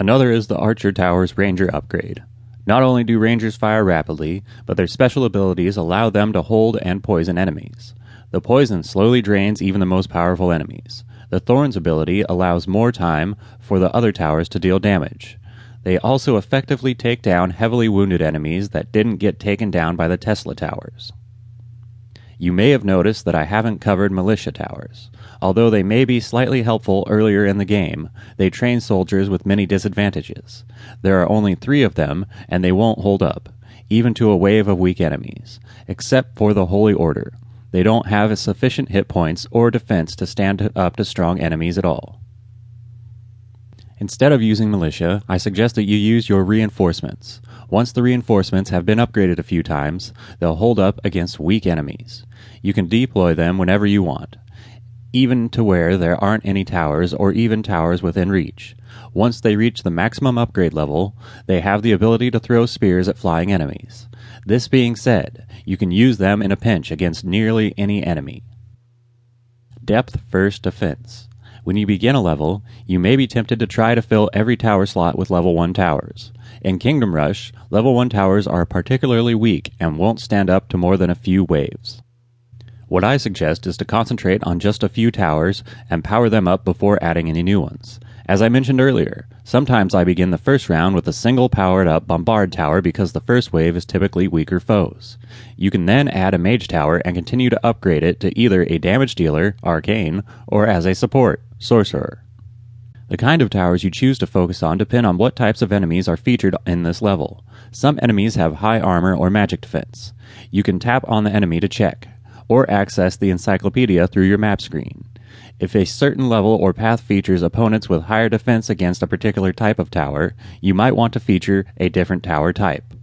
Another is the Archer Tower's Ranger upgrade. Not only do Rangers fire rapidly, but their special abilities allow them to hold and poison enemies. The poison slowly drains even the most powerful enemies. The Thorns ability allows more time for the other towers to deal damage. They also effectively take down heavily wounded enemies that didn't get taken down by the Tesla towers. You may have noticed that I haven't covered militia towers. Although they may be slightly helpful earlier in the game, they train soldiers with many disadvantages. There are only three of them, and they won't hold up, even to a wave of weak enemies, except for the Holy Order. They don't have sufficient hit points or defense to stand up to strong enemies at all. Instead of using militia, I suggest that you use your reinforcements. Once the reinforcements have been upgraded a few times, they'll hold up against weak enemies. You can deploy them whenever you want, even to where there aren't any towers or even towers within reach. Once they reach the maximum upgrade level, they have the ability to throw spears at flying enemies. This being said, you can use them in a pinch against nearly any enemy. Depth First Defense when you begin a level, you may be tempted to try to fill every tower slot with level 1 towers. In Kingdom Rush, level 1 towers are particularly weak and won't stand up to more than a few waves. What I suggest is to concentrate on just a few towers and power them up before adding any new ones. As I mentioned earlier, sometimes I begin the first round with a single powered up bombard tower because the first wave is typically weaker foes. You can then add a mage tower and continue to upgrade it to either a damage dealer, arcane, or as a support, sorcerer. The kind of towers you choose to focus on depend on what types of enemies are featured in this level. Some enemies have high armor or magic defense. You can tap on the enemy to check, or access the encyclopedia through your map screen. If a certain level or path features opponents with higher defense against a particular type of tower, you might want to feature a different tower type.